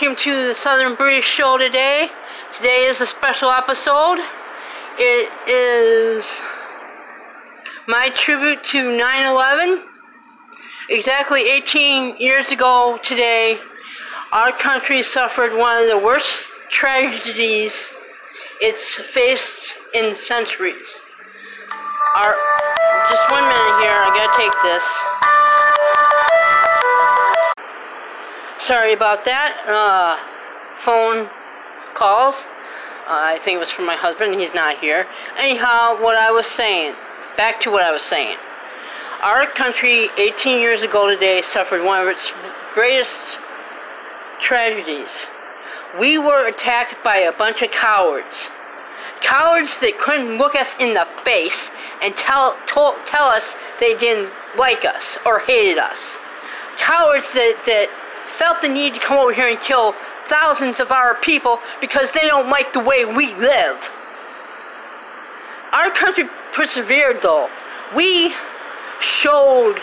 welcome to the Southern Breeze Show today. Today is a special episode. It is my tribute to 9 11. Exactly 18 years ago today, our country suffered one of the worst tragedies it's faced in centuries. Our, just one minute here, I gotta take this. Sorry about that. Uh, phone calls. Uh, I think it was from my husband. He's not here. Anyhow, what I was saying. Back to what I was saying. Our country, 18 years ago today, suffered one of its greatest tragedies. We were attacked by a bunch of cowards. Cowards that couldn't look us in the face and tell, tell, tell us they didn't like us or hated us. Cowards that, that felt the need to come over here and kill thousands of our people because they don't like the way we live. Our country persevered though. We showed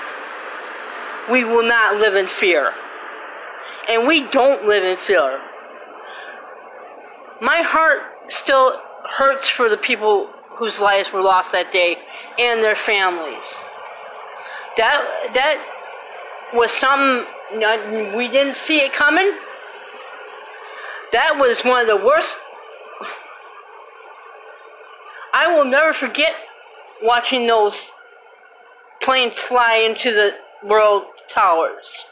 we will not live in fear. And we don't live in fear. My heart still hurts for the people whose lives were lost that day and their families. That that was something we didn't see it coming. That was one of the worst. I will never forget watching those planes fly into the world towers.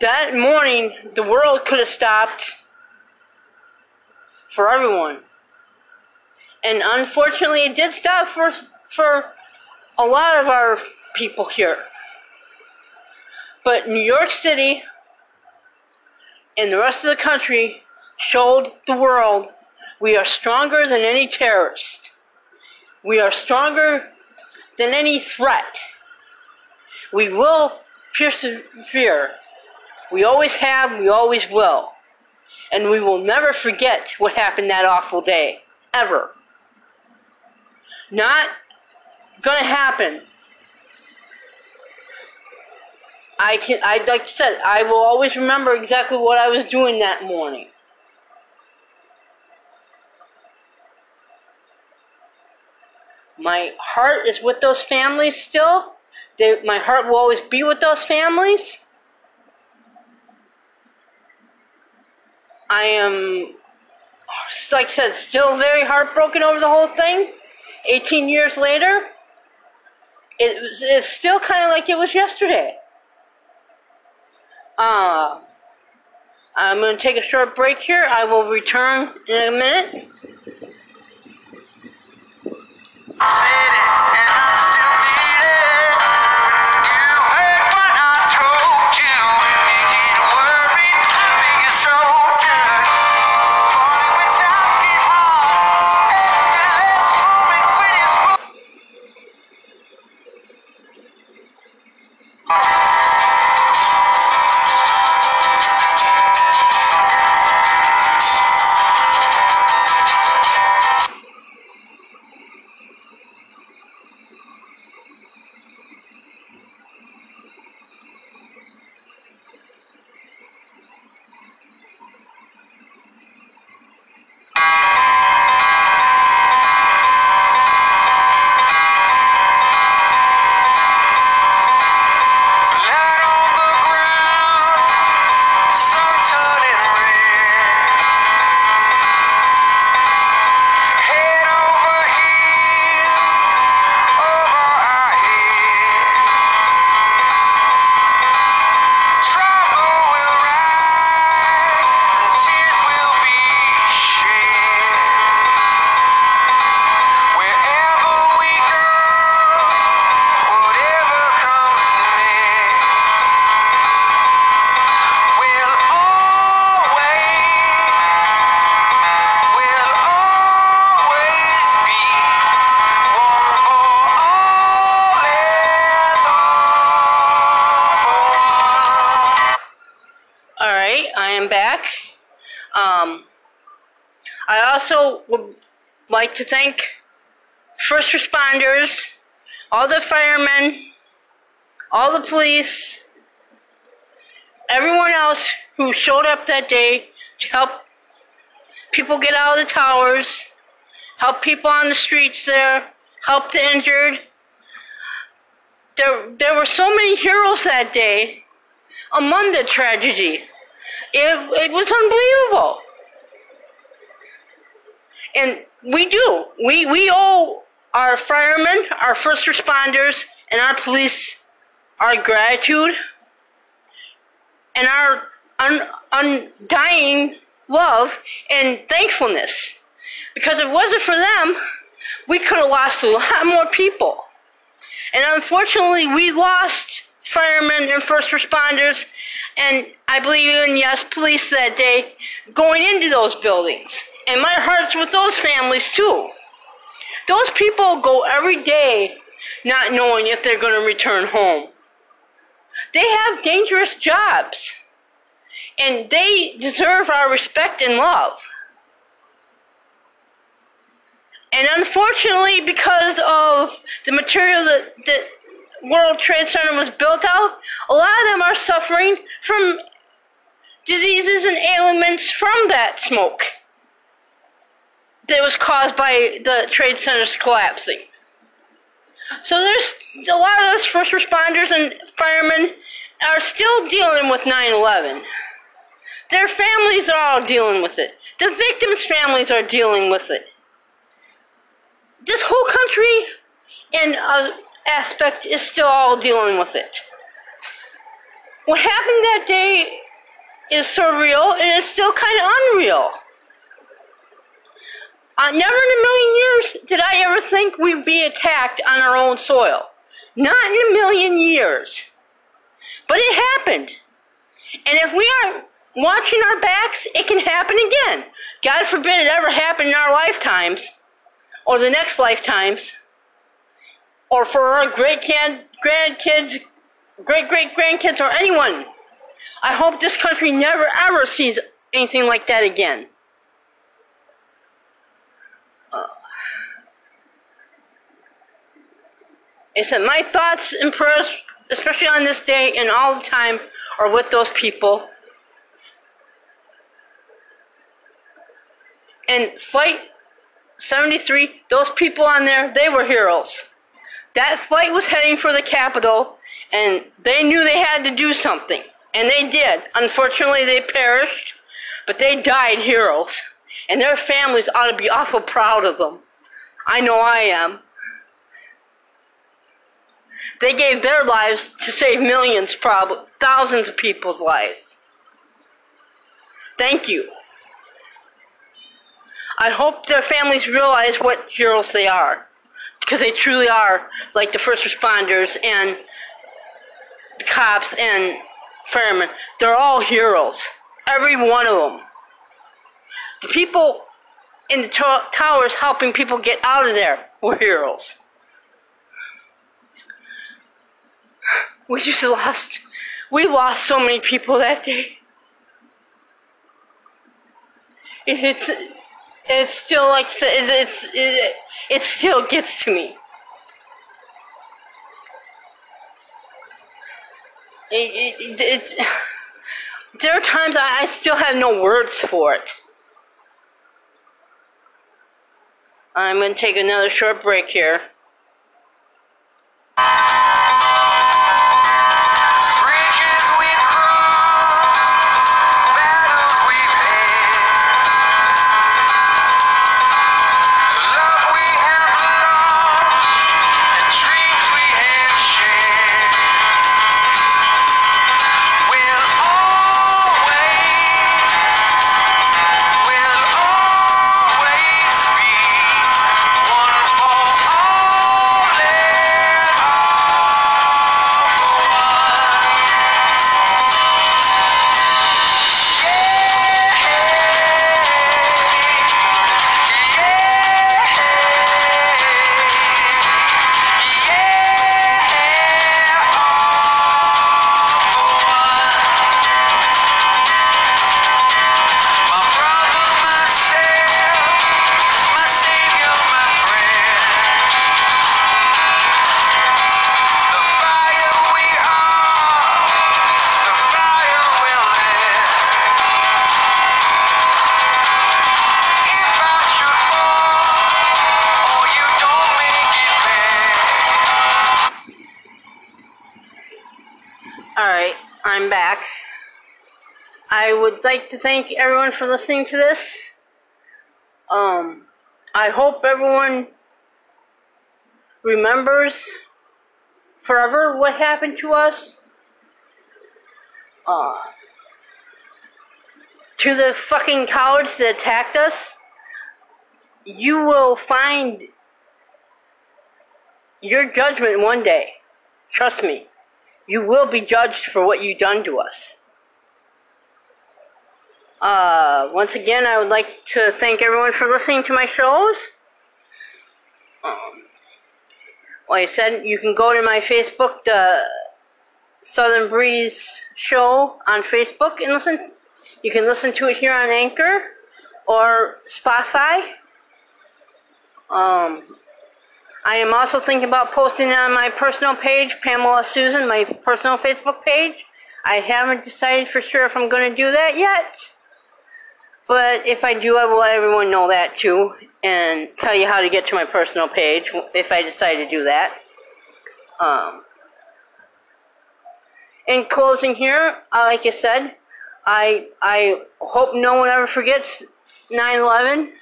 That morning, the world could have stopped for everyone. And unfortunately, it did stop for, for a lot of our people here. But New York City and the rest of the country showed the world we are stronger than any terrorist. We are stronger than any threat. We will persevere. We always have, we always will. And we will never forget what happened that awful day. Ever. Not gonna happen. I can, I like I said, I will always remember exactly what I was doing that morning. My heart is with those families still. They, my heart will always be with those families. I am, like I said, still very heartbroken over the whole thing. 18 years later, it, it's still kind of like it was yesterday. Uh, I'm going to take a short break here. I will return in a minute. Also would like to thank first responders, all the firemen, all the police, everyone else who showed up that day to help people get out of the towers, help people on the streets there, help the injured. There, there were so many heroes that day among the tragedy. It, it was unbelievable. And we do. We, we owe our firemen, our first responders, and our police our gratitude and our un- undying love and thankfulness. Because if it wasn't for them, we could have lost a lot more people. And unfortunately, we lost firemen and first responders, and I believe even, yes, police that day going into those buildings. And my heart's with those families too. Those people go every day not knowing if they're going to return home. They have dangerous jobs. And they deserve our respect and love. And unfortunately, because of the material that, the World Trade Center was built out, a lot of them are suffering from diseases and ailments from that smoke that was caused by the trade centers collapsing. So there's a lot of those first responders and firemen are still dealing with 9/11. Their families are all dealing with it. The victims' families are dealing with it. This whole country and uh, aspect is still all dealing with it. What happened that day is surreal and it's still kind of unreal. Uh, never in a million years did I ever think we'd be attacked on our own soil. Not in a million years. But it happened. And if we aren't watching our backs, it can happen again. God forbid it ever happen in our lifetimes, or the next lifetimes, or for our great grandkids, great great grandkids, or anyone. I hope this country never ever sees anything like that again. It said, My thoughts and prayers, especially on this day and all the time, are with those people. And Flight 73, those people on there, they were heroes. That flight was heading for the Capitol, and they knew they had to do something. And they did. Unfortunately, they perished, but they died heroes. And their families ought to be awful proud of them. I know I am. They gave their lives to save millions, probably thousands of people's lives. Thank you. I hope their families realize what heroes they are. Because they truly are like the first responders and the cops and firemen. They're all heroes. Every one of them. The people in the towers helping people get out of there were heroes. We just lost. We lost so many people that day. It's it's still like it's it, it still gets to me. It, it, it's there are times I, I still have no words for it. I'm going to take another short break here. I would like to thank everyone for listening to this. Um, I hope everyone remembers forever what happened to us. Uh, to the fucking cowards that attacked us, you will find your judgment one day. Trust me. You will be judged for what you've done to us. Uh, once again, I would like to thank everyone for listening to my shows. Um, like I said, you can go to my Facebook, the Southern Breeze Show on Facebook, and listen. You can listen to it here on Anchor or Spotify. Um, I am also thinking about posting it on my personal page, Pamela Susan, my personal Facebook page. I haven't decided for sure if I'm going to do that yet. But if I do, I will let everyone know that too and tell you how to get to my personal page if I decide to do that. Um, in closing here, uh, like I said, I I hope no one ever forgets 9/11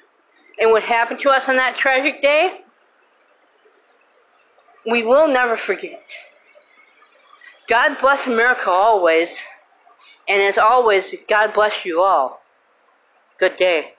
and what happened to us on that tragic day. We will never forget. God bless America always, and as always, God bless you all. Good day.